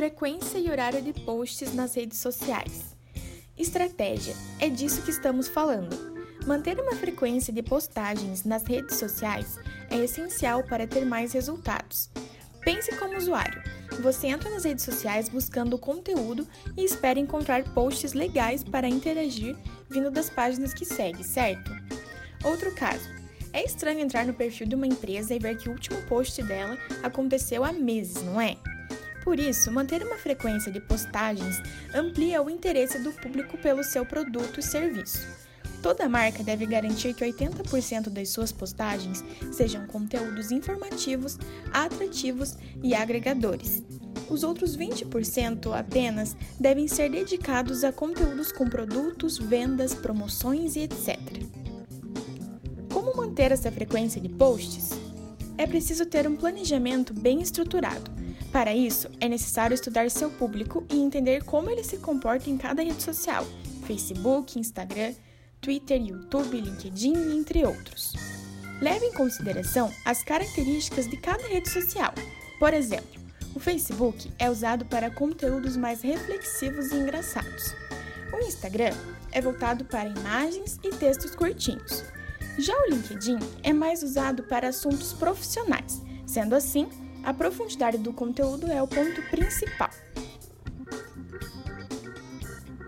frequência e horário de posts nas redes sociais. Estratégia é disso que estamos falando. Manter uma frequência de postagens nas redes sociais é essencial para ter mais resultados. Pense como usuário. Você entra nas redes sociais buscando conteúdo e espera encontrar posts legais para interagir vindo das páginas que segue, certo? Outro caso. É estranho entrar no perfil de uma empresa e ver que o último post dela aconteceu há meses, não é? Por isso, manter uma frequência de postagens amplia o interesse do público pelo seu produto e serviço. Toda marca deve garantir que 80% das suas postagens sejam conteúdos informativos, atrativos e agregadores. Os outros 20% apenas devem ser dedicados a conteúdos com produtos, vendas, promoções e etc. Como manter essa frequência de posts? É preciso ter um planejamento bem estruturado. Para isso, é necessário estudar seu público e entender como ele se comporta em cada rede social: Facebook, Instagram, Twitter, YouTube, LinkedIn, entre outros. Leve em consideração as características de cada rede social. Por exemplo, o Facebook é usado para conteúdos mais reflexivos e engraçados. O Instagram é voltado para imagens e textos curtinhos. Já o LinkedIn é mais usado para assuntos profissionais, sendo assim, a profundidade do conteúdo é o ponto principal.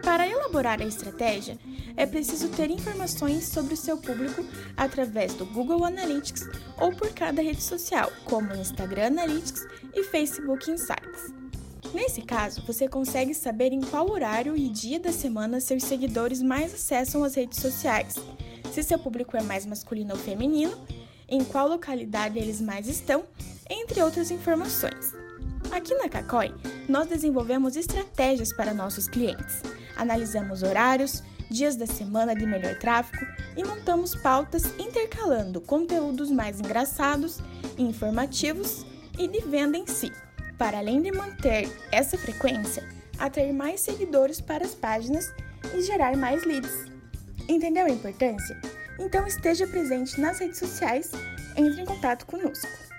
Para elaborar a estratégia, é preciso ter informações sobre o seu público através do Google Analytics ou por cada rede social, como Instagram Analytics e Facebook Insights. Nesse caso, você consegue saber em qual horário e dia da semana seus seguidores mais acessam as redes sociais se seu público é mais masculino ou feminino, em qual localidade eles mais estão, entre outras informações. Aqui na Cacói, nós desenvolvemos estratégias para nossos clientes. Analisamos horários, dias da semana de melhor tráfego e montamos pautas intercalando conteúdos mais engraçados, informativos e de venda em si, para além de manter essa frequência, atrair mais seguidores para as páginas e gerar mais leads. Entendeu a importância? Então esteja presente nas redes sociais, entre em contato conosco.